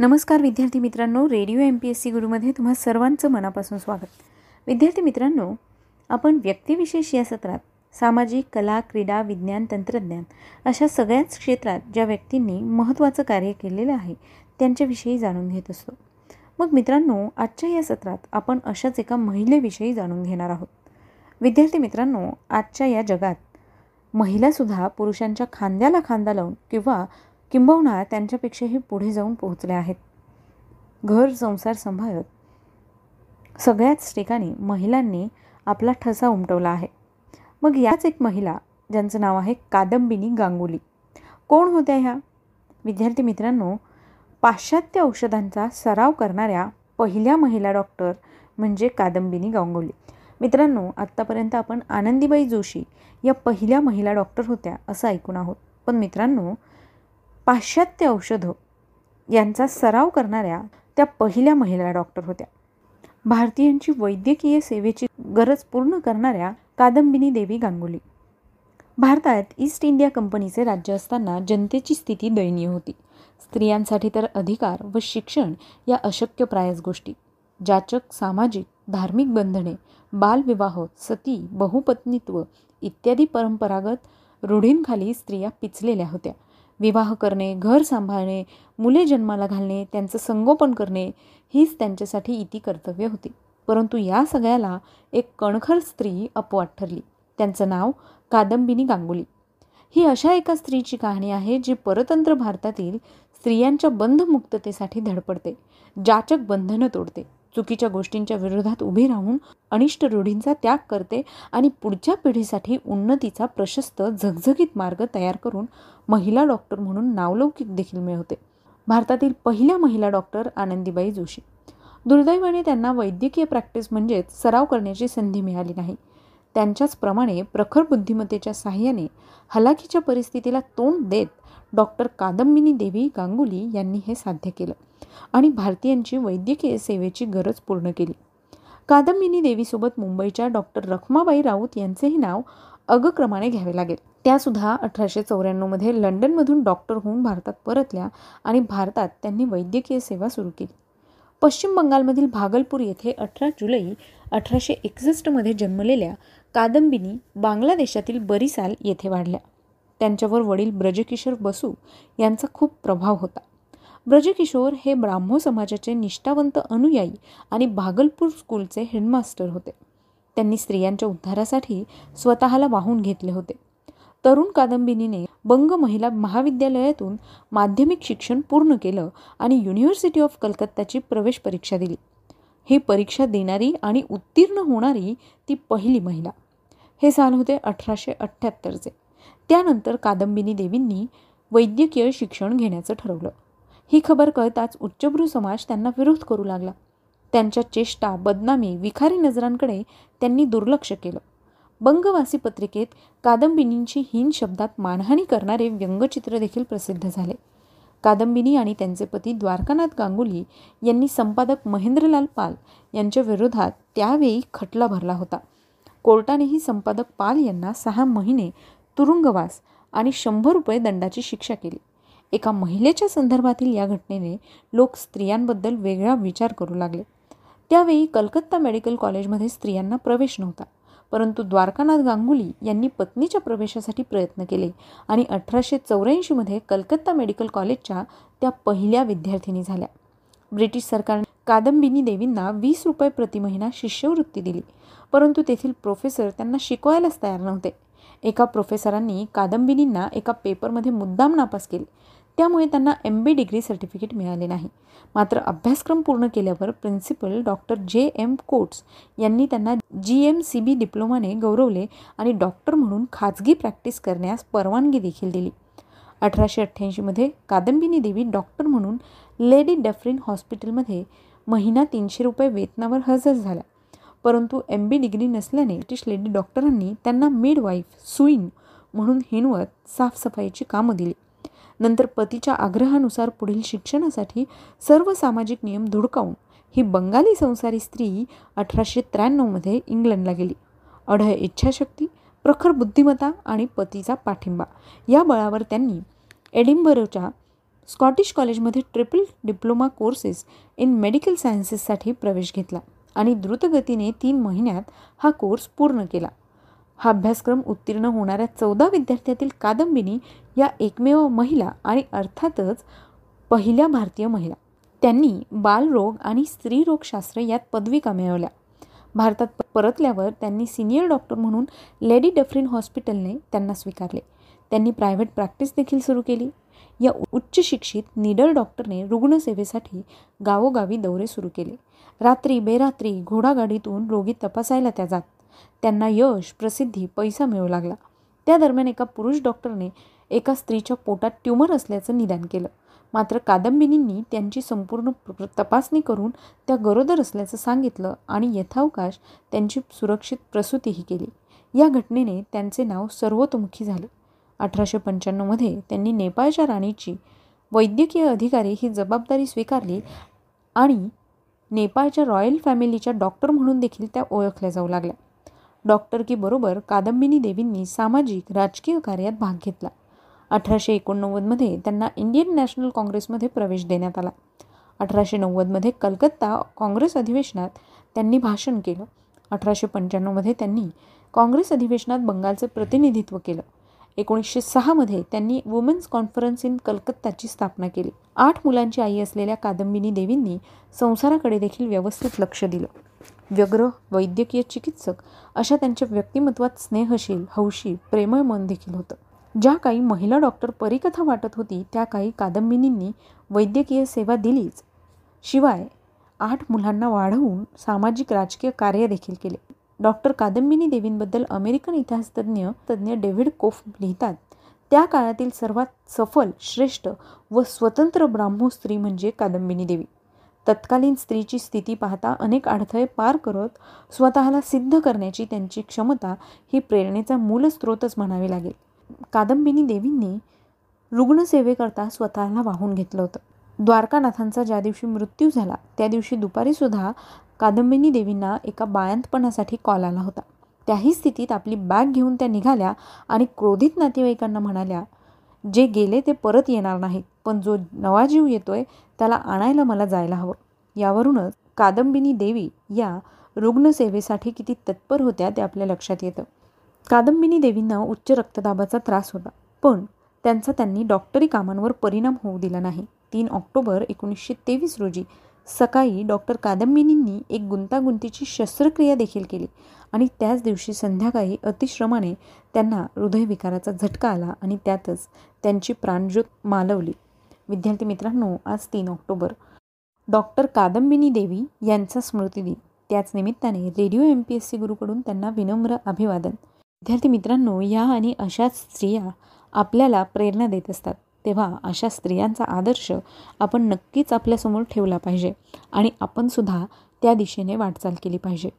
नमस्कार विद्यार्थी मित्रांनो radio M P S C गुरुमध्ये तुम्हा सर्वांचं मनापासून स्वागत. विद्यार्थी मित्रांनो आपण व्यक्तिविशेष या सत्रात सामाजिक कला क्रीडा विज्ञान तंत्रज्ञान अशा सगळ्याच क्षेत्रात ज्या व्यक्तींनी महत्त्वाचं कार्य केलेलं आहे त्यांच्याविषयी जाणून घेत असतो. मग मित्रांनो आजच्या या सत्रात आपण अशाच एका महिलेविषयी जाणून घेणार आहोत. विद्यार्थी मित्रांनो आजच्या या जगात महिलासुद्धा पुरुषांच्या खांद्याला खांदा लावून किंवा किंबहुना त्यांच्यापेक्षाही पुढे जाऊन पोहोचले आहेत. घर संसार सांभाळत सगळ्याच ठिकाणी महिलांनी आपला ठसा उमटवला आहे. मग याच एक महिला ज्यांचं नाव आहे कादंबिनी गांगुली. कोण होत्या ह्या? विद्यार्थी मित्रांनो पाश्चात्य औषधांचा सराव करणाऱ्या पहिल्या महिला डॉक्टर म्हणजे कादंबिनी गांगुली. मित्रांनो आत्तापर्यंत आपण आनंदीबाई जोशी या पहिल्या महिला डॉक्टर होत्या असं ऐकून आहोत. पण मित्रांनो पाश्चात्य औषधं यांचा सराव करणाऱ्या त्या पहिल्या महिला डॉक्टर होत्या. भारतीयांची वैद्यकीय सेवेची गरज पूर्ण करणाऱ्या कादंबिनी देवी गांगुली. भारतात ईस्ट इंडिया कंपनीचे राज्य असताना जनतेची स्थिती दयनीय होती. स्त्रियांसाठी तर अधिकार व शिक्षण या अशक्यप्रायच गोष्टी. जाचक सामाजिक धार्मिक बंधने बालविवाह सती बहुपत्नीत्व इत्यादी परंपरागत रूढींखाली स्त्रिया पिचलेल्या होत्या. विवाह करणे घर सांभाळणे मुले जन्माला घालणे त्यांचं संगोपन करणे हीच त्यांच्यासाठी इति कर्तव्य होती. परंतु या सगळ्याला एक कणखर स्त्री अपवाद ठरली. त्यांचं नाव कादंबिनी गांगुली. ही अशा एका स्त्रीची कहाणी आहे जी परतंत्र भारतातील स्त्रियांच्या बंधमुक्ततेसाठी धडपडते जाचक बंधनं तोडते. चुकीच्या गोष्टींच्या विरोधात उभी राहून अनिष्ट रूढींचा त्याग करते आणि पुढच्या पिढीसाठी उन्नतीचा प्रशस्त झगझगीत मार्ग तयार करून महिला डॉक्टर म्हणून नावलौकिक देखील मिळवते. भारतातील पहिल्या महिला डॉक्टर आनंदीबाई जोशी. दुर्दैवाने त्यांना वैद्यकीय प्रॅक्टिस म्हणजेच सराव करण्याची संधी मिळाली नाही. त्यांच्याचप्रमाणे प्रखर बुद्धिमत्तेच्या साह्याने हलाखीच्या परिस्थितीला तोंड देत डॉक्टर कादंबिनी देवी गांगुली यांनी हे साध्य केलं. आणि भारतीयांची वैद्यकीय सेवेची गरज पूर्ण केली. कादंबिनी देवीसोबत मुंबईच्या डॉक्टर रखमाबाई राऊत यांचेही नाव अगक्रमाने घ्यावे लागेल. त्यासुद्धा अठराशे चौऱ्याण्णवमध्ये लंडनमधून डॉक्टर होऊन भारतात परतल्या आणि भारतात त्यांनी वैद्यकीय सेवा सुरू केली. पश्चिम बंगालमधील भागलपूर येथे अठरा जुलै अठराशे एकसष्टमध्ये जन्मलेल्या कादंबिनी बांगलादेशातील बरिसाल येथे वाढल्या. त्यांच्यावर वडील ब्रजकिशोर बसू यांचा खूप प्रभाव होता. ब्रजकिशोर हे ब्राह्मो समाजाचे निष्ठावंत अनुयायी आणि भागलपूर स्कूलचे हेडमास्टर होते. त्यांनी स्त्रियांच्या उद्धारासाठी स्वतःला वाहून घेतले होते. तरुण कादंबिनीने बंग महिला महाविद्यालयातून माध्यमिक शिक्षण पूर्ण केलं आणि युनिव्हर्सिटी ऑफ कलकत्ताची प्रवेश परीक्षा दिली. ही परीक्षा देणारी आणि उत्तीर्ण होणारी ती पहिली महिला. हे साल होते अठराशे अठ्ठ्याहत्तरचे. त्यानंतर कादंबिनी देवींनी वैद्यकीय शिक्षण घेण्याचं ठरवलं. ही खबर कळताच उच्चभ्रू समाज त्यांना विरोध करू लागला. त्यांच्या चेष्टा बदनामी विखारी नजरांकडे त्यांनी दुर्लक्ष केलं. बंगवासी पत्रिकेत कादंबिनींची हीन शब्दात मानहानी करणारे व्यंगचित्र देखील प्रसिद्ध झाले. कादंबिनी आणि त्यांचे पती द्वारकानाथ गांगुली यांनी संपादक महेंद्रलाल पाल यांच्या विरोधात त्यावेळी खटला भरला होता. कोर्टानेही संपादक पाल यांना सहा महिने तुरुंगवास आणि शंभर रुपये दंडाची शिक्षा केली. एका महिलेच्या संदर्भातील या घटनेने लोक स्त्रियांबद्दल वेगळा विचार करू लागले. त्यावेळी कलकत्ता मेडिकल कॉलेजमध्ये स्त्रियांना प्रवेश नव्हता परंतु द्वारकानाथ गांगुली यांनी पत्नीच्या प्रवेशासाठी प्रयत्न केले आणि अठराशे चौऱ्याऐंशीमध्ये कलकत्ता मेडिकल कॉलेजच्या त्या पहिल्या विद्यार्थिनी झाल्या. ब्रिटिश सरकारने कादंबिनी देवींना वीस रुपये प्रति महिना शिष्यवृत्ती दिली परंतु तेथील प्रोफेसर त्यांना शिकवायलाच तयार नव्हते. एका प्रोफेसरांनी कादंबिनींना एका पेपरमध्ये मुद्दाम नापास केले. त्यामुळे त्यांना एम बी डिग्री सर्टिफिकेट मिळाले नाही. मात्र अभ्यासक्रम पूर्ण केल्यावर principal doctor J M Coates यांनी त्यांना जी एम सी बी डिप्लोमाने गौरवले आणि डॉक्टर म्हणून खाजगी प्रॅक्टिस करण्यास परवानगी देखील दिली. अठराशे अठ्ठ्याऐंशीमध्ये कादंबिनी देवी डॉक्टर म्हणून लेडी डफरिन हॉस्पिटलमध्ये महिना तीनशे रुपये वेतनावर हजर झाल्या परंतु एम बी डिग्री नसल्याने ब्रिटिश लेडी डॉक्टरांनी त्यांना मिडवाईफ सुईन म्हणून हिणवत साफसफाईची कामं दिली. नंतर पतीच्या आग्रहानुसार पुढील शिक्षणासाठी सर्व सामाजिक नियम धुडकावून ही बंगाली संसारी स्त्री अठराशे त्र्याण्णवमध्ये इंग्लंडला गेली. अढळ इच्छाशक्ती प्रखर बुद्धिमत्ता आणि पतीचा पाठिंबा या बळावर त्यांनी एडिंबरोच्या स्कॉटिश कॉलेजमध्ये triple diploma courses in medical सायन्सेससाठी प्रवेश घेतला आणि द्रुतगतीने तीन महिन्यात हा कोर्स पूर्ण केला. हा अभ्यासक्रम उत्तीर्ण होणाऱ्या चौदा विद्यार्थ्यातील कादंबिनी या एकमेव महिला आणि अर्थातच पहिल्या भारतीय महिला. त्यांनी बालरोग आणि स्त्रीरोगशास्त्र यात पदविका मिळवल्या. भारतात परतल्यावर त्यांनी सिनियर डॉक्टर म्हणून लेडी डफरिन हॉस्पिटलने त्यांना स्वीकारले. त्यांनी प्रायव्हेट प्रॅक्टिस देखील सुरू केली. या उच्च शिक्षित निडर डॉक्टरने रुग्णसेवेसाठी गावोगावी दौरे सुरू केले. रात्री बेरात्री घोडागाडीतून रोगी तपासायला त्या जात. त्यांना यश प्रसिद्धी पैसा मिळू लागला. त्या दरम्यान एका पुरुष डॉक्टरने एका स्त्रीच्या पोटात ट्यूमर असल्याचं निदान केलं. मात्र कादंबिनींनी त्यांची संपूर्ण तपासणी करून त्या गरोदर असल्याचं सांगितलं आणि यथावकाश त्यांची सुरक्षित प्रसूतीही केली. या घटनेने त्यांचे नाव सर्वतोमुखी झालं. अठराशे पंच्याण्णवमध्ये त्यांनी नेपाळच्या राणीची वैद्यकीय अधिकारी ही जबाबदारी स्वीकारली आणि नेपाळच्या रॉयल फॅमिलीच्या डॉक्टर म्हणून देखील त्या ओळखल्या जाऊ लागल्या. डॉक्टरकीबरोबर कादंबिनी देवींनी सामाजिक राजकीय कार्यात भाग घेतला. अठराशे एकोणनव्वदमध्ये त्यांना इंडियन नॅशनल काँग्रेसमध्ये प्रवेश देण्यात आला. अठराशे नव्वदमध्ये कलकत्ता काँग्रेस अधिवेशनात त्यांनी भाषण केलं. अठराशे पंच्याण्णवमध्ये त्यांनी काँग्रेस अधिवेशनात बंगालचं प्रतिनिधित्व केलं. एकोणीसशे सहामध्ये त्यांनी वुमेन्स कॉन्फरन्स इन कलकत्ताची स्थापना केली. आठ मुलांची आई असलेल्या कादंबिनी देवींनी संसाराकडे देखील व्यवस्थित लक्ष दिलं. व्यग्र वैद्यकीय चिकित्सक अशा त्यांच्या व्यक्तिमत्वात स्नेहशील हौशी प्रेमळ मन देखील होतं. ज्या काही महिला डॉक्टर परिकथा वाटत होती त्या काही कादंबिनींनी वैद्यकीय सेवा दिलीच. शिवाय आठ मुलांना वाढवून सामाजिक राजकीय कार्य देखील केले. डॉक्टर कादंबिनी देवींबद्दल अमेरिकन इतिहासतज्ञ तज्ज्ञ डेव्हिड कोफ लिहितात त्या काळातील सर्वात सफल श्रेष्ठ व स्वतंत्र ब्राह्मो स्त्री म्हणजे कादंबिनी देवी. तत्कालीन स्त्रीची स्थिती पाहता अनेक अडथळे पार करत स्वतःला सिद्ध करण्याची त्यांची क्षमता ही प्रेरणेचा मूलस्रोतच म्हणावे लागेल. कादंबिनी देवींनी रुग्णसेवेकरता स्वतःला वाहून घेतलं होतं. द्वारकानाथांचा ज्या दिवशी मृत्यू झाला त्या दिवशी दुपारीसुद्धा कादंबिनी देवींना एका बाळंतपणासाठी कॉल आला होता. त्याही स्थितीत आपली बॅग घेऊन त्या निघाल्या आणि क्रोधित नातेवाईकांना म्हणाल्या जे गेले ते परत येणार नाहीत पण जो नवा जीव येतोय त्याला आणायला मला जायला हवं. यावरूनच कादंबिनी देवी या रुग्णसेवेसाठी किती तत्पर होत्या ते आपल्या लक्षात येतं. कादंबिनी देवींना उच्च रक्तदाबाचा त्रास होता. पण त्यांचा त्यांनी डॉक्टरी कामांवर परिणाम होऊ दिला नाही. तीन ऑक्टोबर एकोणीसशे तेवीस रोजी सकाळी डॉक्टर कादंबिनींनी एक गुंतागुंतीची शस्त्रक्रिया देखील केली आणि त्याच दिवशी संध्याकाळी अतिश्रमाने त्यांना हृदयविकाराचा झटका आला आणि त्यातच त्यांची प्राणज्योत मालवली. विद्यार्थी मित्रांनो आज तीन ऑक्टोबर. डॉक्टर कादंबिनी देवी यांचा स्मृतिदिन. त्याच निमित्ताने radio M P S C गुरुकडून त्यांना विनम्र अभिवादन. विद्यार्थी मित्रांनो या आणि अशाच स्त्रिया आपल्याला प्रेरणा देत असतात. तेव्हा अशा स्त्रियांचा आदर्श आपण नक्कीच आपल्यासमोर ठेवला पाहिजे आणि आपणसुद्धा त्या दिशेने वाटचाल केली पाहिजे.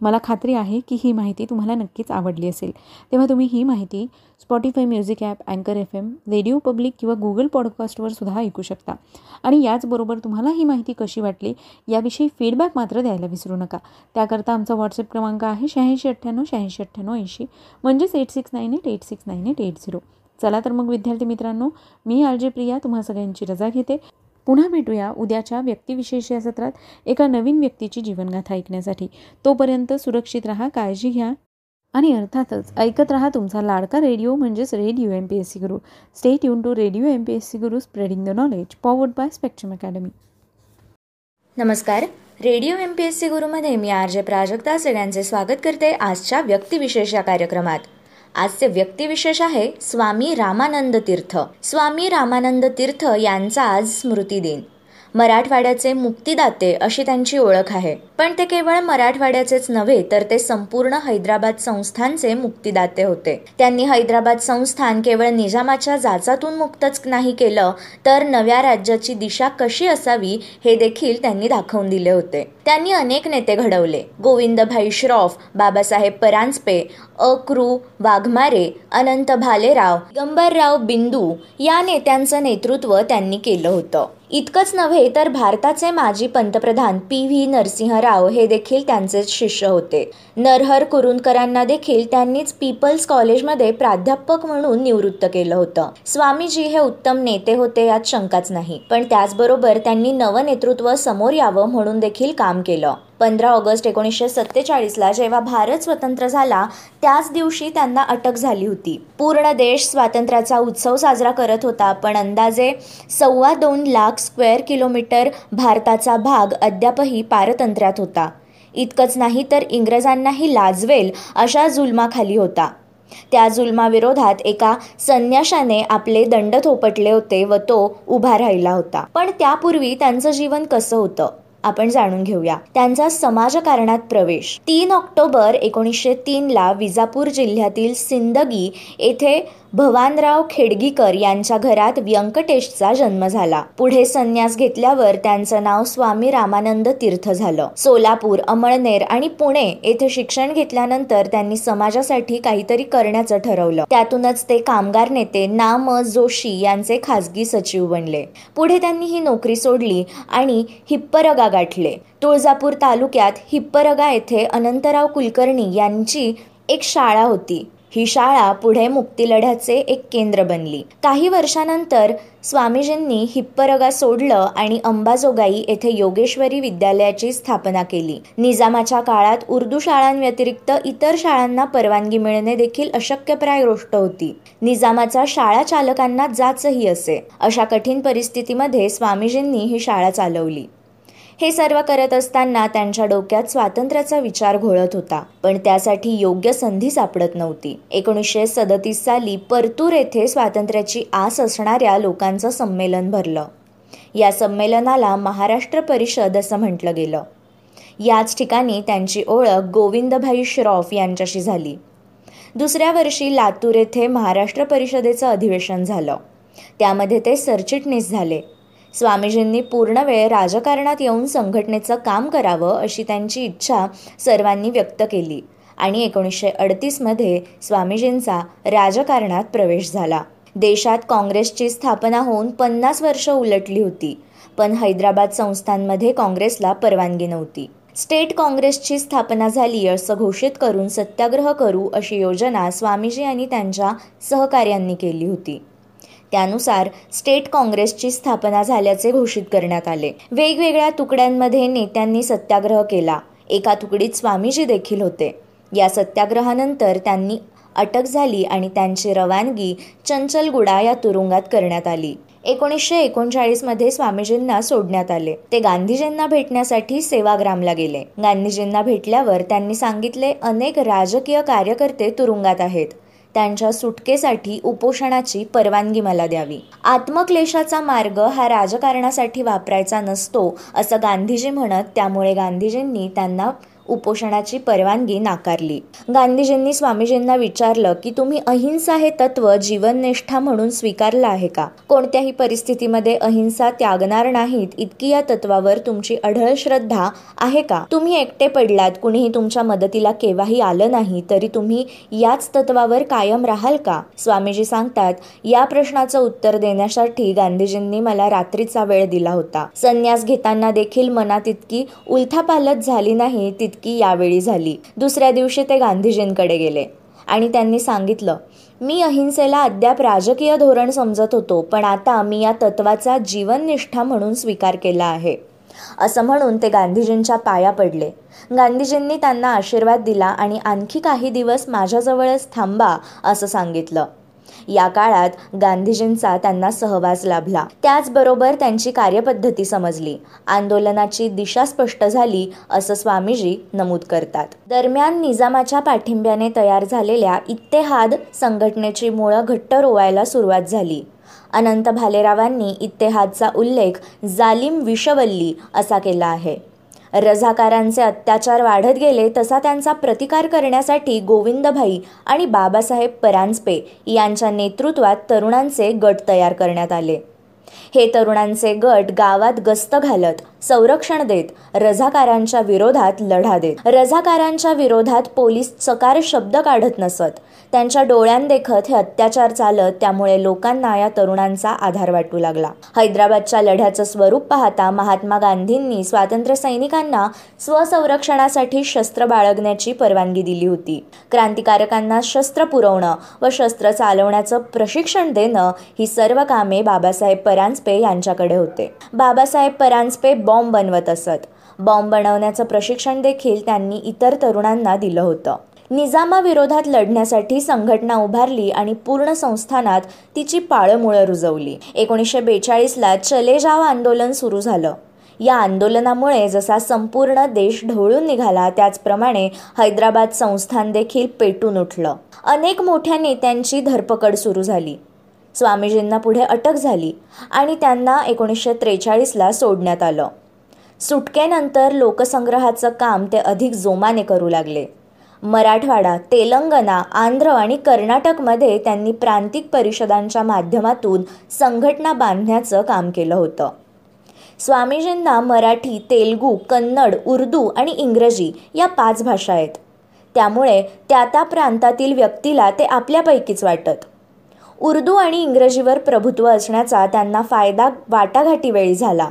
मला खात्री आहे की ही माहिती तुम्हाला नक्कीच आवडली असेल. तेव्हा तुम्ही ही माहिती स्पॉटीफाय म्युझिक ॲप अँकर एफ एम रेडिओ पब्लिक किंवा गुगल पॉडकास्टवर सुद्धा ऐकू शकता. आणि याचबरोबर तुम्हाला ही माहिती कशी वाटली याविषयी फीडबॅक मात्र द्यायला विसरू नका. त्याकरता आमचा व्हॉट्सअप क्रमांक आहे शहाऐंशी अठ्ठ्याण्णव शहाऐंशी अठ्ठ्याण्णव ऐंशी. म्हणजेच eight six nine eight eight six nine eight eight zero चला तर मग विद्यार्थी मित्रांनो मी आर जे प्रिया तुम्हा सगळ्यांची रजा घेते. पुन्हा भेटूया उद्याच्या व्यक्तिविशेष या सत्रात एका नवीन व्यक्तीची जीवनगाथा ऐकण्यासाठी. तोपर्यंत सुरक्षित राहा काळजी घ्या. आणि अर्थातच ऐकत राहा तुमचा लाडका रेडिओ म्हणजेच Radio M P S C Guru. Stay युन to Radio M P S C Guru spreading the knowledge powered by Spectrum Academy नमस्कार. Radio M P S C गुरुमध्ये मी आर जे प्राजक्ता सगळ्यांचे स्वागत करते आजच्या व्यक्तिविशेष या कार्यक्रमात. आजचे व्यक्तिविशेष आहे स्वामी रामानंद तीर्थ. स्वामी रामानंद तीर्थ यांचा आज स्मृती दिन मराठवाड्याचे मुक्तिदाते अशी त्यांची ओळख आहे. पण ते केवळ मराठवाड्याचेच नव्हे तर ते संपूर्ण हैदराबाद संस्थानचे मुक्तिदाते होते. त्यांनी हैदराबाद संस्थान केवळ निजामाच्या जाचातून मुक्तच नाही केलं तर नव्या राज्याची दिशा कशी असावी हे देखील त्यांनी दाखवून दिले होते. त्यांनी अनेक नेते घडवले. गोविंदभाई श्रॉफ बाबासाहेब परांजपे अक्रू वाघमारे अनंत भालेराव गंबरराव बिंदू या नेत्यांचं नेतृत्व त्यांनी केलं होतं. इतकंच नव्हे तर भारताचे माजी पंतप्रधान पी व्ही नरसिंहराव हे देखील त्यांचेच शिष्य होते. नरहर कुरुंदकरांना देखील त्यांनीच पीपल्स कॉलेजमध्ये प्राध्यापक म्हणून निवृत्त केलं होतं. स्वामीजी हे उत्तम नेते होते यात शंकाच नाही. पण त्याचबरोबर त्यांनी नवनेतृत्व समोर यावं म्हणून देखील काम केलं. पंधरा ऑगस्ट एकोणीसशे सत्तेचाळीसला जेव्हा भारत स्वतंत्र झाला त्याच दिवशी त्यांना अटक झाली होती. पूर्ण देश स्वातंत्र्याचा उत्सव साजरा करत होता पण अंदाजे सव्वा दोन लाख स्क्वेअर किलोमीटर भारताचा भाग अद्यापही पारतंत्र्यात होता. इतकंच नाही तर इंग्रजांनाही लाजवेल अशा जुलमाखाली होता. त्या जुलमाविरोधात एका संन्याशाने आपले दंड थोपटले होते व तो उभा राहिला होता. पण त्यापूर्वी त्यांचं जीवन कसं होतं? आपण जाणून घेऊया. त्यांचा समाजकारणात प्रवेश. तीन ऑक्टोबर एकोणीसशे तीनला विजापूर जिल्ह्यातील सिंदगी येथे भवानराव खेडगीकर यांच्या घरात व्यंकटेशचा जन्म झाला. पुढे संन्यास घेतल्यावर त्यांचं नाव स्वामी रामानंद तीर्थ झालं. सोलापूर अमळनेर आणि पुणे येथे शिक्षण घेतल्यानंतर त्यांनी समाजासाठी काहीतरी करण्याचं ठरवलं. त्यातूनच ते कामगार नेते नाम जोशी यांचे खासगी सचिव बनले. पुढे त्यांनी ही नोकरी सोडली आणि हिप्परगा गाठले. तुळजापूर तालुक्यात हिप्परगा येथे अनंतराव कुलकर्णी यांची एक शाळा होती. ही शाळा पुढे मुक्तीलढ्याचे एक केंद्र बनली. काही वर्षानंतर स्वामीजींनी हिप्परगा सोडलं आणि अंबाजोगाई येथे योगेश्वरी विद्यालयाची स्थापना केली. निजामाच्या काळात उर्दू शाळांव्यतिरिक्त इतर शाळांना परवानगी मिळणे देखील अशक्यप्राय गोष्ट होती. निजामाचा शाळा चालकांना जाचही असे. अशा कठीण परिस्थितीमध्ये स्वामीजींनी ही शाळा चालवली. हे सर्व करत असताना त्यांच्या डोक्यात स्वातंत्र्याचा विचार घोळत होता. पण त्यासाठी योग्य संधी सापडत नव्हती. एकोणीसशे सदतीस साली परतूर येथे स्वातंत्र्याची आस असणाऱ्या लोकांचं संमेलन भरलं. या संमेलनाला महाराष्ट्र परिषद असं म्हटलं गेलं. याच ठिकाणी त्यांची ओळख गोविंदभाई श्रॉफ यांच्याशी झाली. दुसऱ्या वर्षी लातूर येथे महाराष्ट्र परिषदेचं अधिवेशन झालं. त्यामध्ये ते सरचिटणीस झाले. स्वामीजींनी पूर्ण वेळ राजकारणात येऊन संघटनेचं काम करावं अशी त्यांची इच्छा सर्वांनी व्यक्त केली. आणि एकोणीसशे अडतीसमध्ये स्वामीजींचा राजकारणात प्रवेश झाला. देशात काँग्रेसची स्थापना होऊन पन्नास वर्ष उलटली होती पण हैदराबाद संस्थांमध्ये काँग्रेसला परवानगी नव्हती. स्टेट काँग्रेसची स्थापना झाली असं घोषित करून सत्याग्रह करू अशी योजना स्वामीजी आणि त्यांच्या सहकार्यांनी केली होती. त्यानुसार स्टेट काँग्रेसची स्थापना झाल्याचे घोषित करण्यात आले. वेगवेगळ्या तुकड्यांमध्ये नेत्यांनी सत्याग्रह केला. एका तुकडीत स्वामीजी देखील होते. या सत्याग्रहानंतर त्यांनी अटक झाली आणि त्यांची रवानगी चंचलगुडा या तुरुंगात करण्यात आली. एकोणीसशे एकोणचाळीसमध्ये स्वामीजींना सोडण्यात आले. ते गांधीजींना भेटण्यासाठी सेवाग्रामला गेले. गांधीजींना भेटल्यावर त्यांनी सांगितले अनेक राजकीय कार्यकर्ते तुरुंगात आहेत. त्यांच्या सुटकेसाठी उपोषणाची परवानगी मला द्यावी. आत्मक्लेशाचा मार्ग हा राजकारणासाठी वापरायचा नसतो असं गांधीजी म्हणत त्यामुळे गांधीजींनी त्यांना उपोषणाची परवानगी नाकारली. गांधीजींनी स्वामीजींना विचारलं की तुम्ही अहिंसा हे तत्व जीवननिष्ठा म्हणून स्वीकारलं आहे का? कोणत्याही परिस्थितीमध्ये अहिंसा त्यागणार नाहीत इतकी या तत्वावर तुमची अढळ श्रद्धा आहे का? तुम्ही एकटे पडलात कुणीही तुमच्या मदतीला केव्हाही आलं नाही तरी तुम्ही याच तत्वावर कायम राहाल का? स्वामीजी सांगतात या प्रश्नाचं उत्तर देण्यासाठी गांधीजींनी मला रात्रीचा वेळ दिला होता. संन्यास घेताना देखील मनात इतकी उलथापालत झाली नाही तितकी की यावेळी झाली. दुसऱ्या दिवशी ते गांधीजींकडे गेले. आणि त्यांनी सांगितलं मी अहिंसेला अद्याप राजकीय धोरण समजत होतो पण आता मी या तत्वाचा जीवननिष्ठा म्हणून स्वीकार केला आहे. असं म्हणून ते गांधीजींच्या पाया पडले. गांधीजींनी त्यांना आशीर्वाद दिला आणि आणखी काही दिवस माझ्याजवळच थांबा असं सांगितलं. या काळात गांधीजींचा त्यांना सहवास लाभला. त्याचबरोबर त्यांची कार्यपद्धती समजली. आंदोलनाची दिशा स्पष्ट झाली असं स्वामीजी नमूद करतात. दरम्यान निजामाच्या पाठिंब्याने तयार झालेल्या इत्तेहाद संघटनेची मुळं घट्ट रोवायला सुरुवात झाली. अनंत भालेरावांनी इत्तेहादचा उल्लेख जालिम विषवल्ली असा केला आहे. रझाकारांचे अत्याचार वाढत गेले तसा त्यांचा प्रतिकार करण्यासाठी गोविंदभाई आणि बाबासाहेब परांजपे यांच्या नेतृत्वात तरुणांचे गट तयार करण्यात आले. हे तरुणांचे गट गावात गस्त घालत संरक्षण देत रझाकारांच्या विरोधात लढा देत. रझाकारांच्या विरोधात पोलीस चकार शब्द काढत नसत. त्यांच्या डोळ्यांदेखत हे अत्याचार चालत त्यामुळे लोकांना या तरुणांचा आधार वाटू लागला. हैदराबादच्या लढ्याचं स्वरूप पाहता महात्मा गांधींनी स्वातंत्र्य सैनिकांना स्वसंरक्षणासाठी शस्त्र बाळगण्याची परवानगी दिली होती. क्रांतिकारकांना शस्त्र पुरवणं व शस्त्र चालवण्याचं प्रशिक्षण देणं ही सर्व कामे बाबासाहेब परांजपे यांच्याकडे होते. बाबासाहेब परांजपे बॉम्ब बनवत असत. बॉम्ब बनवण्याचं प्रशिक्षण देखील त्यांनी इतर तरुणांना दिलं होतं. निजामाविरोधात लढण्यासाठी संघटना उभारली आणि पूर्ण संस्थानात तिची पाळमुळं रुजवली. एकोणीसशे बेचाळीसला चले जाव आंदोलन सुरू झालं. या आंदोलनामुळे जसा संपूर्ण देश ढवळून निघाला त्याचप्रमाणे हैदराबाद संस्थान देखील पेटून उठलं. अनेक मोठ्या नेत्यांची धरपकड सुरू झाली. स्वामीजींना पुढे अटक झाली आणि त्यांना एकोणीसशे त्रेचाळीसला सोडण्यात आलं. सुटकेनंतर लोकसंग्रहाचं काम ते अधिक जोमाने करू लागले. मराठवाडा तेलंगणा आंध्र आणि कर्नाटकमध्ये त्यांनी प्रांतिक परिषदांच्या माध्यमातून संघटना बांधण्याचं काम केलं होतं. स्वामीजींना मराठी तेलगू कन्नड उर्दू आणि इंग्रजी या पाच भाषा आहेत. त्यामुळे त्या त्या प्रांतातील व्यक्तीला ते आपल्यापैकीच वाटत. उर्दू आणि इंग्रजीवर प्रभुत्व असण्याचा त्यांना फायदा वाटाघाटीवेळी झाला.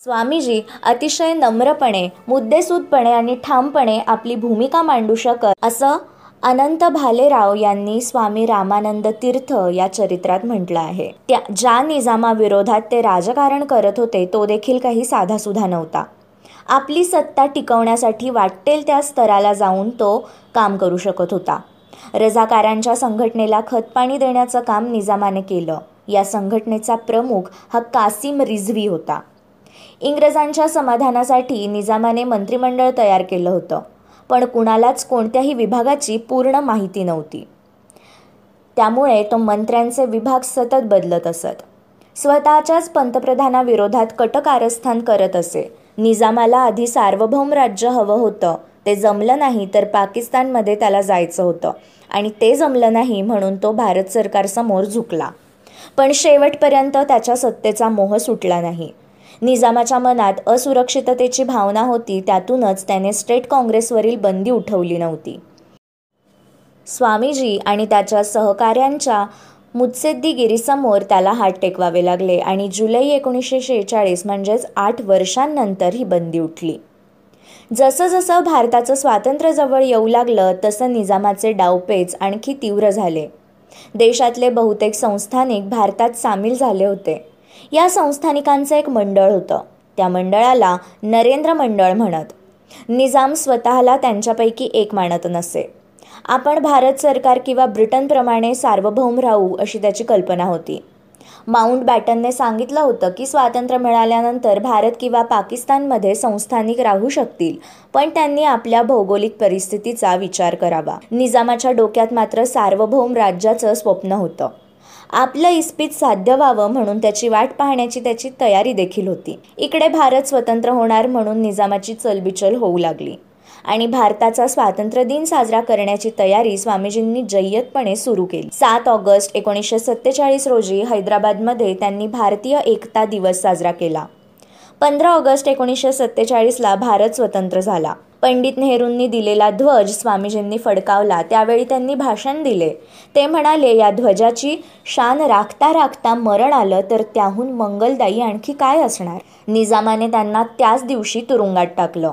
स्वामीजी अतिशय नम्रपणे मुद्देसूदपणे आणि ठामपणे आपली भूमिका मांडू शकत असं अनंत भालेराव यांनी स्वामी रामानंद तीर्थ या चरित्रात म्हटलं आहे. त्या ज्या निजामाविरोधात ते राजकारण करत होते तो देखील काही साधासुधा नव्हता. आपली सत्ता टिकवण्यासाठी वाटेल त्या स्तराला जाऊन तो काम करू शकत होता. रजाकारांच्या संघटनेला खतपाणी देण्याचं काम निजामाने केलं. या संघटनेचा प्रमुख हा कासिम रिझवी होता. इंग्रजांच्या समाधानासाठी निजामाने मंत्रिमंडळ तयार केलं होतं पण कुणालाच कोणत्याही विभागाची पूर्ण माहिती नव्हती. त्यामुळे तो मंत्र्यांचे विभाग सतत बदलत असत. स्वतःच्याच पंतप्रधानाविरोधात कटकारस्थान करत असे. निजामाला आधी सार्वभौम राज्य हवं होतं. ते जमलं नाही तर पाकिस्तानमध्ये त्याला जायचं होतं. आणि ते जमलं नाही म्हणून तो भारत सरकारसमोर झुकला. पण शेवटपर्यंत त्याच्या सत्तेचा मोह सुटला नाही. निजामाच्या मनात असुरक्षिततेची भावना होती त्यातूनच त्याने स्टेट काँग्रेसवरील बंदी उठवली नव्हती. स्वामीजी आणि त्याच्या सहकाऱ्यांच्या मुत्सेद्दीगिरीसमोर त्याला हात टेकवावे लागले आणि जुलै एकोणीसशे शेहेचाळीस म्हणजेच आठ वर्षांनंतर ही बंदी उठली. जसं जसं भारताचं स्वातंत्र्य जवळ येऊ लागलं तसं निजामाचे डावपेच आणखी तीव्र झाले. देशातले बहुतेक संस्थानिक भारतात सामील झाले होते. या संस्थानिकांचं एक मंडळ होतं. त्या मंडळाला नरेंद्र मंडळ म्हणत. निजाम स्वतःला त्यांच्यापैकी एक मानत नसे. आपण भारत सरकार किंवा ब्रिटनप्रमाणे सार्वभौम राहू अशी त्याची कल्पना होती. माउंट बॅटनने सांगितलं होतं की स्वातंत्र्य मिळाल्यानंतर भारत किंवा पाकिस्तानमध्ये संस्थानिक राहू शकतील पण त्यांनी आपल्या भौगोलिक परिस्थितीचा विचार करावा. निजामाच्या डोक्यात मात्र सार्वभौम राज्याचं स्वप्न होतं. आपलं इस्पित साध्य व्हावं म्हणून त्याची वाट पाहण्याची त्याची तयारी देखील होती. इकडे भारत स्वतंत्र होणार म्हणून निजामाची चलबिचल होऊ लागली. आणि भारताचा स्वातंत्र्य दिन साजरा करण्याची तयारी स्वामीजींनी जय्यतपणे सुरू केली. सात ऑगस्ट एकोणीसशे सत्तेचाळीस रोजी हैदराबादमध्ये त्यांनी भारतीय एकता दिवस साजरा केला. पंधरा ऑगस्ट एकोणीसशे सत्तेचाळीसला भारत स्वतंत्र झाला. पंडित नेहरूंनी दिलेला ध्वज स्वामीजींनी फडकावला त्यावेळी त्यांनी भाषण दिले. ते म्हणाले या ध्वजाची शान राखता राखता मरण आलं तर त्याहून मंगलदायी आणखी काय असणार? निजामाने त्यांना त्याच दिवशी तुरुंगात टाकलं.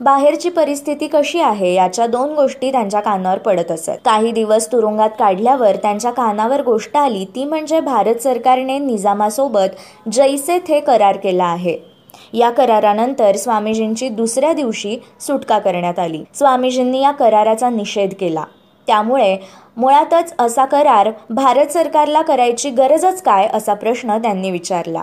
बाहेरची परिस्थिती कशी आहे याच्या दोन गोष्टी त्यांच्या कानावर पडत असत. काही दिवस तुरुंगात काढल्यावर त्यांच्या कानावर गोष्ट आली ती म्हणजे भारत सरकारने निजामासोबत जैसे थे करार केला आहे. या करारानंतर स्वामीजींची दुसऱ्या दिवशी सुटका करण्यात आली. स्वामीजींनी या कराराचा निषेध केला. त्यामुळे मुळातच असा करार भारत सरकारला करायची गरजच काय असा प्रश्न त्यांनी विचारला.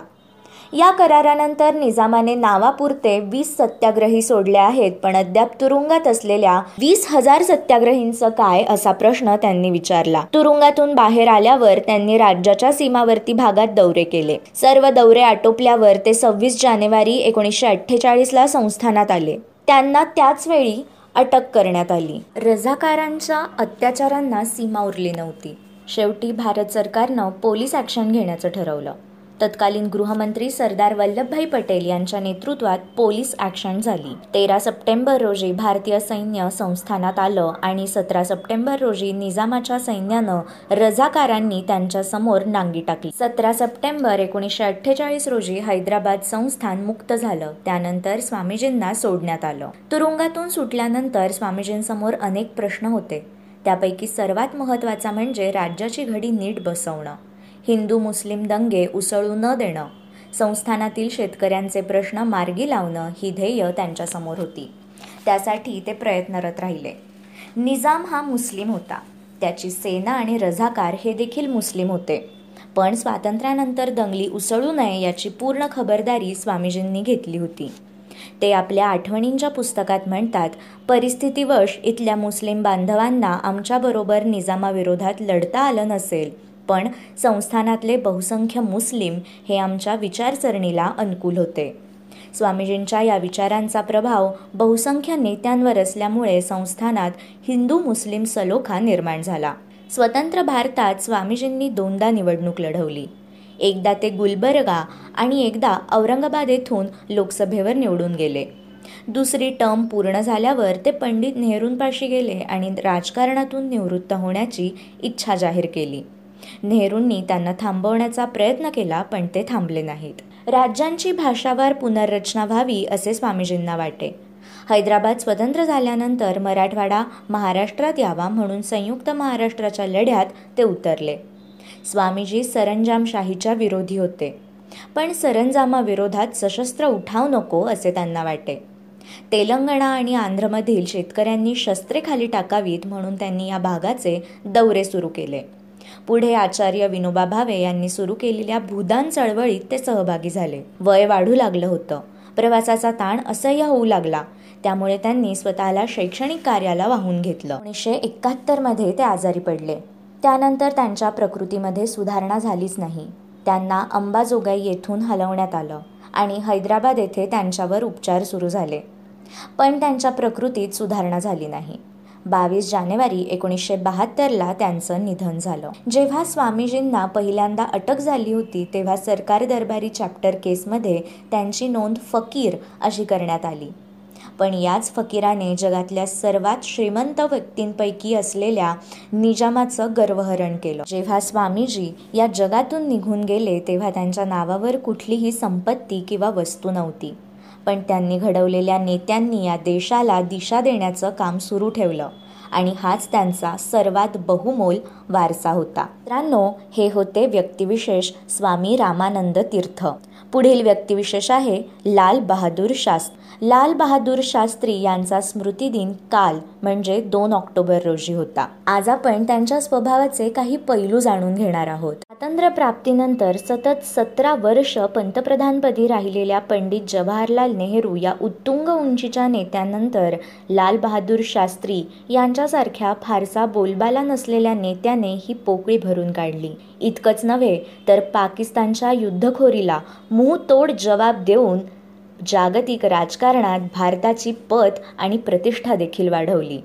या करारानंतर निजामाने नावापुरते वीस सत्याग्रही सोडले आहेत पण अद्याप तुरुंगात असलेल्या वीस हजार सत्याग्रहींचं काय असा प्रश्न त्यांनी विचारला. तुरुंगातून बाहेर आल्यावर त्यांनी राज्याच्या सीमावर्ती भागात दौरे केले. सर्व दौरे आटोपल्यावर ते सव्वीस जानेवारी एकोणीसशे अठ्ठेचाळीसला संस्थानात आले. त्यांना त्याच वेळी अटक करण्यात आली. रझाकारांच्या अत्याचारांना सीमा उरली नव्हती. शेवटी भारत सरकारनं पोलीस ॲक्शन घेण्याचं ठरवलं. तत्कालीन गृहमंत्री सरदार वल्लभभाई पटेल यांच्या नेतृत्वात पोलीस ॲक्शन झाली. तेरा सप्टेंबर रोजी भारतीय सैन्य संस्थानात आलं आणि सतरा सप्टेंबर रोजी निजामाच्या सैन्यानं रजाकारांनी त्यांच्यासमोर नांगी टाकली. सतरा सप्टेंबर एकोणीसशे अठ्ठेचाळीस रोजी हैदराबाद संस्थान मुक्त झालं. त्यानंतर स्वामीजींना सोडण्यात आलं. तुरुंगातून सुटल्यानंतर स्वामीजींसमोर अनेक प्रश्न होते. त्यापैकी सर्वात महत्त्वाचा म्हणजे राज्याची घडी नीट बसवणं. हिंदू मुस्लिम दंगे उसळू न देणं. संस्थानातील शेतकऱ्यांचे प्रश्न मार्गी लावणं ही ध्येय त्यांच्यासमोर होती. त्यासाठी ते प्रयत्नरत राहिले. निजाम हा मुस्लिम होता. त्याची सेना आणि रझाकार हे देखील मुस्लिम होते. पण स्वातंत्र्यानंतर दंगली उसळू नये याची पूर्ण खबरदारी स्वामीजींनी घेतली होती. ते आपल्या आठवणींच्या पुस्तकात म्हणतात परिस्थितीवश इथल्या मुस्लिम बांधवांना आमच्याबरोबर निजामाविरोधात लढता आलं नसेल. पण संस्थानातले बहुसंख्य मुस्लिम हे आमच्या विचारसरणीला अनुकूल होते. स्वामीजींच्या या विचारांचा प्रभाव बहुसंख्य नेत्यांवर असल्यामुळे संस्थानात हिंदू मुस्लिम सलोखा निर्माण झाला. स्वतंत्र भारतात स्वामीजींनी दोनदा निवडणूक लढवली. एकदा ते गुलबर्गा आणि एकदा औरंगाबाद येथून लोकसभेवर निवडून गेले. दुसरी टर्म पूर्ण झाल्यावर ते पंडित नेहरूंपाशी गेले आणि राजकारणातून निवृत्त होण्याची इच्छा जाहीर केली. नेहरूंनी त्यांना थांबवण्याचा प्रयत्न केला पण ते थांबले नाहीत. राज्यांची भाषावार पुनर्रचना व्हावी असे स्वामीजींना वाटे. हैदराबाद स्वतंत्र झाल्यानंतर मराठवाडा महाराष्ट्रात यावा म्हणून संयुक्त महाराष्ट्राच्या लढ्यात ते उतरले. स्वामीजी सरंजामशाहीच्या विरोधी होते. पण सरंजामाविरोधात सशस्त्र उठाव नको असे त्यांना वाटे. तेलंगणा आणि आंध्रमधील शेतकऱ्यांनी शस्त्रे खाली टाकावीत म्हणून त्यांनी या भागाचे दौरे सुरू केले. पुढे आचार्य विनोबा भावे यांनी सुरू केलेल्या भूदान चळवळीत ते सहभागी झाले. वय वाढू लागलं होतं. प्रवासाचा ताण असह्य होऊ लागला. त्यामुळे त्यांनी स्वतःला शैक्षणिक कार्याला वाहून घेतलं. एकोणीसशे मध्ये ते आजारी पडले. त्यानंतर त्यांच्या प्रकृतीमध्ये सुधारणा झालीच नाही. त्यांना अंबाजोगाई येथून हलवण्यात आलं आणि हैदराबाद येथे त्यांच्यावर उपचार सुरू झाले. पण त्यांच्या प्रकृतीत सुधारणा झाली नाही. बावीस जानेवारी एकोणीसशे बहात्तरला त्यांचं निधन झालं. जेव्हा स्वामीजींना पहिल्यांदा अटक झाली होती तेव्हा सरकार दरबारी चॅप्टर केसमध्ये त्यांची नोंद फकीर अशी करण्यात आली. पण याच फकीराने जगातल्या सर्वात श्रीमंत व्यक्तींपैकी असलेल्या निजामाचं गर्वहरण केलं. जेव्हा स्वामीजी या जगातून निघून गेले तेव्हा त्यांच्या नावावर कुठलीही संपत्ती किंवा वस्तू नव्हती. पण त्यांनी घडवलेल्या नेत्यांनी या देशाला दिशा देण्याचं काम सुरू ठेवलं आणि हाच त्यांचा सर्वात बहुमोल वारसा होता. मित्रांनो हे होते व्यक्तिविशेष स्वामी रामानंद तीर्थ. पुढील व्यक्तिविशेष आहे लाल बहादूर शास्त्री. लाल बहादूर शास्त्री यांचा स्मृतिदिन काल म्हणजे दोन ऑक्टोबर रोजी होता. आज आपण त्यांच्या स्वभावाचे काही पैलू जाणून घेणार आहोत. स्वातंत्र्य प्राप्तीनंतर सतत सतरा वर्ष पंतप्रधानपदी राहिलेल्या पंडित जवाहरलाल नेहरू या उत्तुंग उंचीच्या नेत्यानंतर लाल बहादूर शास्त्री यांच्यासारख्या फारसा बोलबाला नसलेल्या नेत्याने ही पोकळी भरून काढली. इतकंच नव्हे तर पाकिस्तानच्या युद्धखोरीला मुंहतोड जबाब देऊन जागतिक राजकारणात भारताची पत आणि प्रतिष्ठा देखील वाढवली.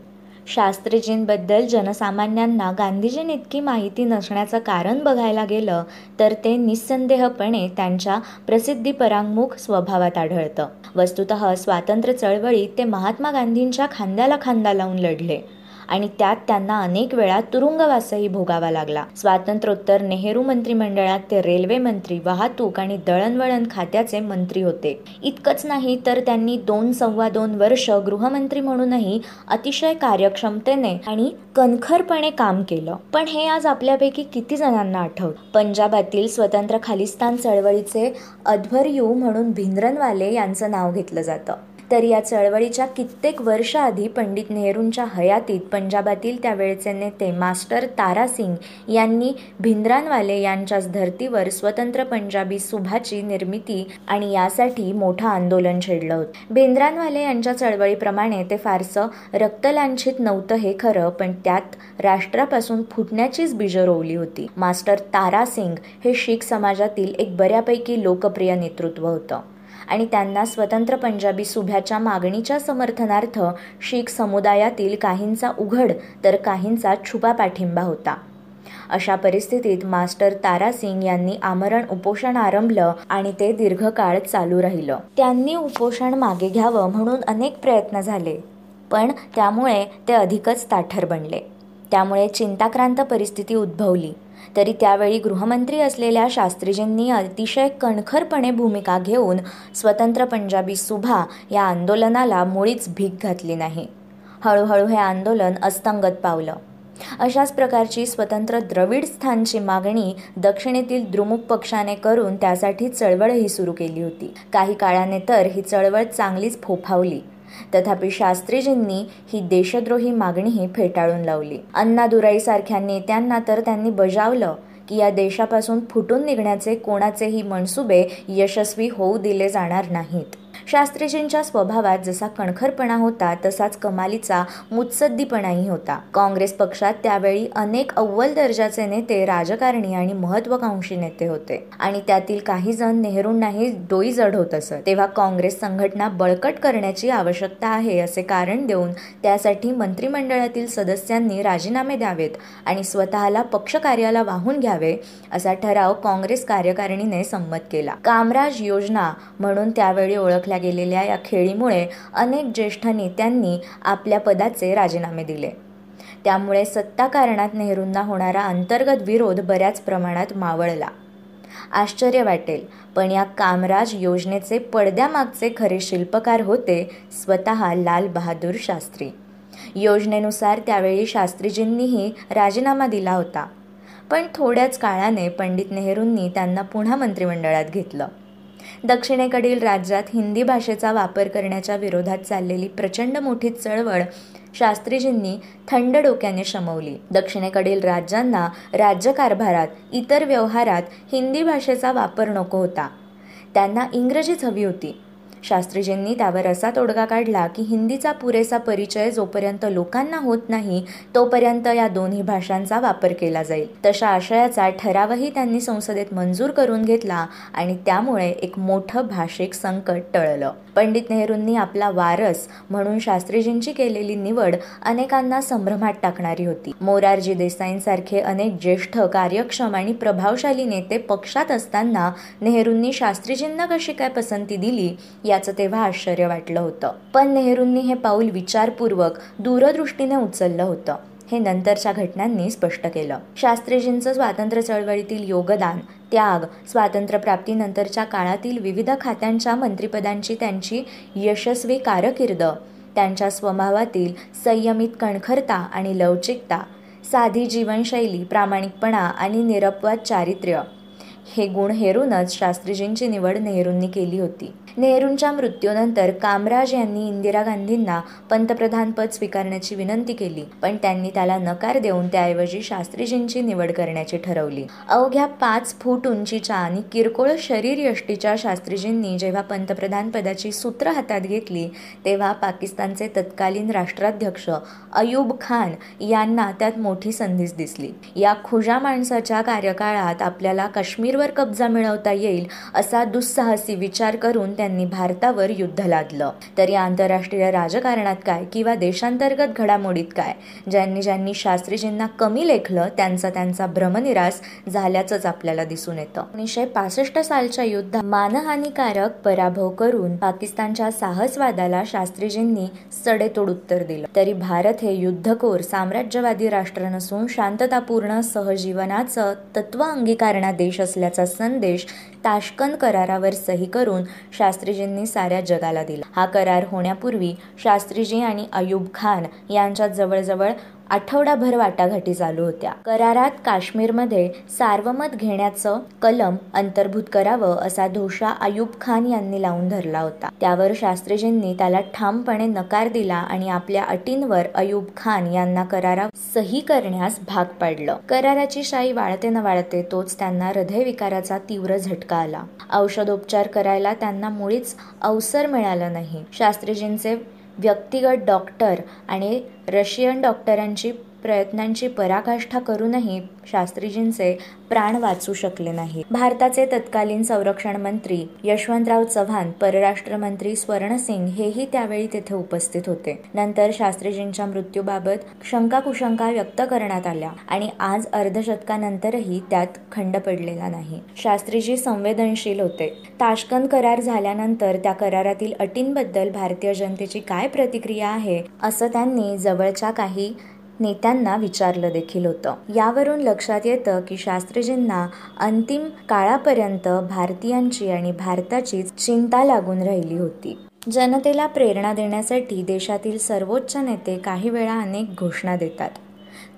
शास्त्रीजींबद्दल जनसामान्यांना गांधीजींइतकी माहिती नसण्याचं कारण बघायला गेलं तर ते निस्संदेहपणे त्यांच्या प्रसिद्धीपरांमुख स्वभावात आढळतं. वस्तुत स्वातंत्र्य चळवळीत ते महात्मा गांधींच्या खांद्याला खांदा लावून लढले. आणि त्यात त्यांना अनेक वेळा तुरुंगवासही भोगावा लागला. स्वातंत्र्योत्तर नेहरू मंत्रिमंडळात ते रेल्वे मंत्री वाहतूक आणि दळणवळण खात्याचे मंत्री होते. इतकंच नाही तर त्यांनी दोन सव्वा दोन वर्ष गृहमंत्री म्हणूनही अतिशय कार्यक्षमतेने आणि कणखरपणे काम केलं. पण हे आज आपल्यापैकी किती जणांना आठवत? पंजाबातील स्वतंत्र खालिस्तान चळवळीचे अध्वर्यू म्हणून भिंद्रनवाले यांचं नाव घेतलं जातं. तर या चळवळीच्या कित्येक वर्षाआधी पंडित नेहरूंच्या हयातीत पंजाबातील त्यावेळचे नेते मास्टर तारासिंग यांनी भिंद्रानवाले यांच्याच धर्तीवर स्वतंत्र पंजाबी सुभाची निर्मिती आणि यासाठी मोठं आंदोलन छेडलं होतं. भिंद्रानवाले यांच्या चळवळीप्रमाणे ते फारसं रक्तलांछित नव्हतं हे खरं पण त्यात राष्ट्रापासून फुटण्याचीच बीजं रोवली होती. मास्टर तारासिंग हे शीख समाजातील एक बऱ्यापैकी लोकप्रिय नेतृत्व होतं. आणि त्यांना स्वतंत्र पंजाबी सुभ्याच्या मागणीच्या समर्थनार्थ शीख समुदायातील काहींचा उघड तर काहींचा छुपा पाठिंबा होता. अशा परिस्थितीत मास्टर तारा सिंग यांनी आमरण उपोषण आरंभलं आणि ते दीर्घकाळ चालू राहिलं. त्यांनी उपोषण मागे घ्यावं म्हणून अनेक प्रयत्न झाले पण त्यामुळे ते अधिकच ताठर बनले. त्यामुळे चिंताक्रांत परिस्थिती उद्भवली. तरी त्यावेळी गृहमंत्री असलेल्या शास्त्रीजींनी अतिशय कणखरपणे भूमिका घेऊन स्वतंत्र पंजाबी सुभा या आंदोलनाला मुळीच भीक घातली नाही. हळूहळू हे आंदोलन अस्तंगत पावलं. अशाच प्रकारची स्वतंत्र द्रविड स्थानची मागणी दक्षिणेतील द्रुमुक पक्षाने करून त्यासाठी चळवळही सुरू केली होती. काही काळाने तर ही चळवळ चांगलीच फोफावली. तथापि शास्त्रीजींनी ही देशद्रोही मागणीही फेटाळून लावली. अण्णादुराईसारख्या नेत्यांना तर त्यांनी बजावलं की या देशापासून फुटून निघण्याचे कोणाचेही मनसुबे यशस्वी होऊ दिले जाणार नाहीत. शास्त्रीजींच्या स्वभावात जसा कणखरपणा होता तसाच कमालीचा मुत्सद्दीपणाही होता. काँग्रेस पक्षात त्यावेळी अनेक अव्वल दर्जाचे नेते राजकारणी आणि महत्वाकांक्षी नेते होते. आणि त्यातील काही जण नेहरूंनाही डोई जड होत असत. तेव्हा काँग्रेस संघटना बळकट करण्याची आवश्यकता आहे असे कारण देऊन त्यासाठी मंत्रिमंडळातील सदस्यांनी राजीनामे द्यावेत आणि स्वतःला पक्ष कार्याला वाहून घ्यावे असा ठराव काँग्रेस कार्यकारिणीने संमत केला. कामराज योजना म्हणून त्यावेळी ओळखल्या गेलेल्या या खेळीमुळे अनेक ज्येष्ठ नेत्यांनी आपल्या पदाचे राजीनामे दिले. त्यामुळे सत्ताकारणात नेहरूंना होणारा अंतर्गत विरोध बऱ्याच प्रमाणात मावळला. आश्चर्य वाटेल पण या कामराज योजनेचे पडद्यामागचे खरे शिल्पकार होते स्वतः लाल बहादूर शास्त्री. योजनेनुसार त्यावेळी शास्त्रीजींनीही राजीनामा दिला होता. पण थोड्याच काळाने पंडित नेहरूंनी त्यांना पुन्हा मंत्रिमंडळात घेतलं. दक्षिणेकडील राज्यात हिंदी भाषेचा वापर करण्याच्या विरोधात चाललेली प्रचंड मोठी चळवळ शास्त्रीजींनी थंड डोक्याने शमवली. दक्षिणेकडील राज्यांना राज्यकारभारात इतर व्यवहारात हिंदी भाषेचा वापर नको होता. त्यांना इंग्रजीच हवी होती. शास्त्रीजींनी त्यावर असा तोडगा काढला की हिंदीचा पुरेसा परिचय जोपर्यंत लोकांना होत नाही तोपर्यंत या दोन्ही भाषांचा वापर केला जाईल. तशा आशयाचा ठरावही त्यांनी संसदेत मंजूर करून घेतला आणि त्यामुळे एक मोठं भाषिक संकट टळलं. पंडित नेहरूंनी आपला वारस म्हणून शास्त्रीजींची केलेली निवड अनेकांना संभ्रमात टाकणारी होती. मोरारजी देसाईंसारखे अनेक ज्येष्ठ कार्यक्षम आणि प्रभावशाली नेते पक्षात असताना नेहरूंनी शास्त्रीजींना कशी काय पसंती दिली याचं तेव्हा आश्चर्य वाटलं होतं. पण नेहरूंनी हे पाऊल विचारपूर्वक दूरदृष्टीने उचललं होतं. हे नंतरच्या घटनांनी स्पष्ट केलं. शास्त्रीजींचं स्वातंत्र्य चळवळीतील योगदान त्याग स्वातंत्र्यप्राप्तीनंतरच्या काळातील विविध खात्यांच्या मंत्रिपदांची त्यांची यशस्वी कारकिर्द त्यांच्या स्वभावातील संयमित कणखरता आणि लवचिकता साधी जीवनशैली प्रामाणिकपणा आणि निरपवाद चारित्र्य. हे गुण हेरूनच शास्त्रीजींची निवड नेहरूंनी केली होती. नेहरूंच्या मृत्यूनंतर कामराज यांनी इंदिरा गांधींना पंतप्रधानपद स्वीकारण्याची विनंती केली पण त्यांनी त्याला नकार देऊन त्याऐवजी शास्त्रीजींची निवड करण्याची ठरवली. अवघ्या पाच फूट उंचीच्या आणि किरकोळ शरीर यष्टीच्या शास्त्रीजींनी जेव्हा पंतप्रधान पदाची सूत्र हातात घेतली तेव्हा पाकिस्तानचे तत्कालीन राष्ट्राध्यक्ष अयूब खान यांना त्यात मोठी संधीच दिसली. या खुजा माणसाच्या कार्यकाळात आपल्याला काश्मीरवर कब्जा मिळवता येईल असा दुस्साहसी विचार करून त्यांनी भारतावर युद्ध लादलं. तर या आंतरराष्ट्रीय राजकारणात काय किंवा देशांतर्गत घडामोडीत काय? ज्यांनी ज्यांनी शास्त्रीजींना कमी लेखलं त्यांचा त्यांचा भ्रमनिरास झाल्याचंच आपल्याला दिसून येतं. एकोणीसशे पासष्ट सालच्या युद्धात मानहानिकारक पराभव करून पाकिस्तानच्या साहसवादाला शास्त्रीजींनी सडेतोड उत्तर दिलं. तरी भारत हे युद्धकोर साम्राज्यवादी राष्ट्र नसून शांततापूर्ण सहजीवनाचं तत्व अंगीकारणा देश असल्याचा संदेश ताशकंद करारावर सही करून शा शास्त्रीजींनी साऱ्या जगाला दिला. हा करार होण्यापूर्वी शास्त्रीजी आणि अयूब खान यांच्यात जवळजवळ आठवडाभर वाटाघाटी चालू होत्या. करारात काश्मीरमध्ये सार्वमत घेण्याचं कलम अंतर्भूत करावं असा धोशा अयूब खान यांनी लावून धरला होता. त्यावर शास्त्रीजींनी त्याला ठामपणे नकार दिला आणि आपल्या अटींवर अयुब खान यांना करारा सही करण्यास भाग पाडलं. कराराची शाई वाळते न वाळते तोच त्यांना हृदयविकाराचा तीव्र झटका आला. औषधोपचार करायला त्यांना मुळीच अवसर मिळाला नाही. शास्त्रीजींचे व्यक्तिगत डॉक्टर आणि रशियन डॉक्टरांची प्रयत्नांची पराकाष्ठा करूनही शास्त्रीजींचे प्राण वाचू शकले नाही भारताचे तत्कालीन संरक्षण मंत्री यशवंतराव चव्हाण परराष्ट्र मंत्री स्वर्णसिंग हेही त्यावेळी तेथे उपस्थित होते. नंतर शास्त्रीजींच्या मृत्यूबाबत शंका कुशंका व्यक्त करण्यात आल्या आणि आज अर्धशतकानंतरही त्यात खंड पडलेला नाही. शास्त्रीजी संवेदनशील होते. ताशकंद करार झाल्यानंतर त्या करारातील अटींबद्दल भारतीय जनतेची काय प्रतिक्रिया आहे असं त्यांनी जवळच्या काही नेत्यांना विचारलं देखील होतं. यावरून लक्षात येतं की शास्त्रीजींना अंतिम काळापर्यंत भारतीयांची आणि भारताचीच चिंता लागून राहिली होती. जनतेला प्रेरणा देण्यासाठी देशातील सर्वोच्च नेते काही वेळा अनेक घोषणा देतात.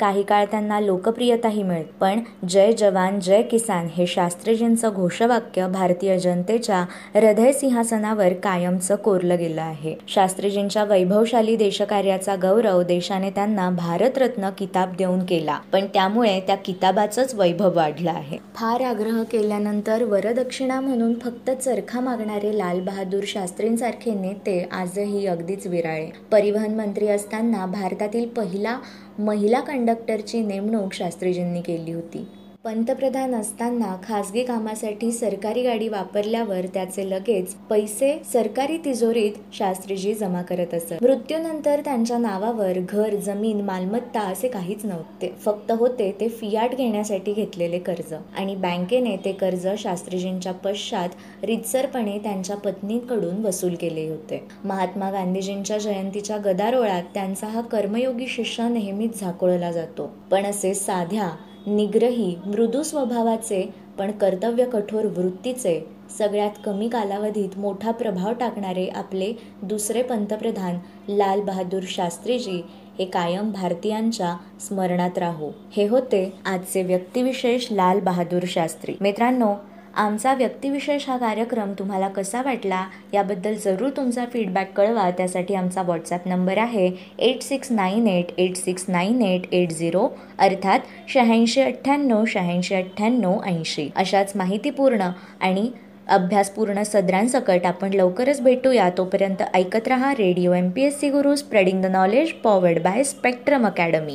काही काळ त्यांना लोकप्रियताही मिळत पण जय जवान जय किसान हे शास्त्रीजींचं घोषवाक्य भारतीय जनतेच्या हृदय सिंहासनावर कायमचं कोरलं गेलं आहे. शास्त्रीजींच्या वैभवशाली देशकार्याचा गौरव देशाने त्यांना भारतरत्न किताब देऊन केला पण त्यामुळे त्या किताबाचंच वैभव वाढलं आहे. फार आग्रह केल्यानंतर वरदक्षिणा म्हणून फक्त चरखा मागणारे लालबहादूर शास्त्रींसारखे नेते आजही अगदीच विराळे. परिवहन मंत्री असताना भारतातील पहिला महिला कंडक्टरची नेमणूक शास्त्रीजींनी केली होती. पंतप्रधान असताना खासगी कामासाठी सरकारी गाडी वापरल्यावर त्याचे लगेच पैसे सरकारी तिजोरीत शास्त्रीजी जमा करत असत. मृत्यूनंतर त्यांच्या नावावर घर जमीन मालमत्ता असे काहीच नव्हते. फक्त होते ते फियाट घेण्यासाठी घेतलेले कर्ज. आणि बँकेने ते कर्ज शास्त्रीजींच्या पश्चात रितसरपणे त्यांच्या पत्नीकडून वसूल केले होते. महात्मा गांधीजींच्या जयंतीच्या गदारोळात त्यांचा हा कर्मयोगी शिष्य नेहमीच झाकोळला जातो. पण असे साध्या निग्रही मृदू स्वभावाचे पण कर्तव्य कठोर वृत्तीचे सगळ्यात कमी कालावधीत मोठा प्रभाव टाकणारे आपले दुसरे पंतप्रधान लाल बहादूर शास्त्रीजी हे कायम भारतीयांच्या स्मरणात राहो. हे होते आजचे व्यक्तिविशेष लाल बहादूर शास्त्री. मित्रांनो आमचा व्यक्तिविशेष हा कार्यक्रम तुम्हाला कसा वाटला याबद्दल जरूर तुमचा फीडबॅक कळवा. त्यासाठी आमचा व्हॉट्सॲप नंबर आहे eight six nine eight eight six nine eight eight zero अर्थात शहाऐंशी अठ्ठ्याण्णव शहाऐंशी अठ्ठ्याण्णव ऐंशी. अशाच माहितीपूर्ण आणि अभ्यासपूर्ण सदरांसकट आपण लवकरच भेटूया. तोपर्यंत ऐकत रहा Radio M P S C Guru spreading the knowledge powered by Spectrum Academy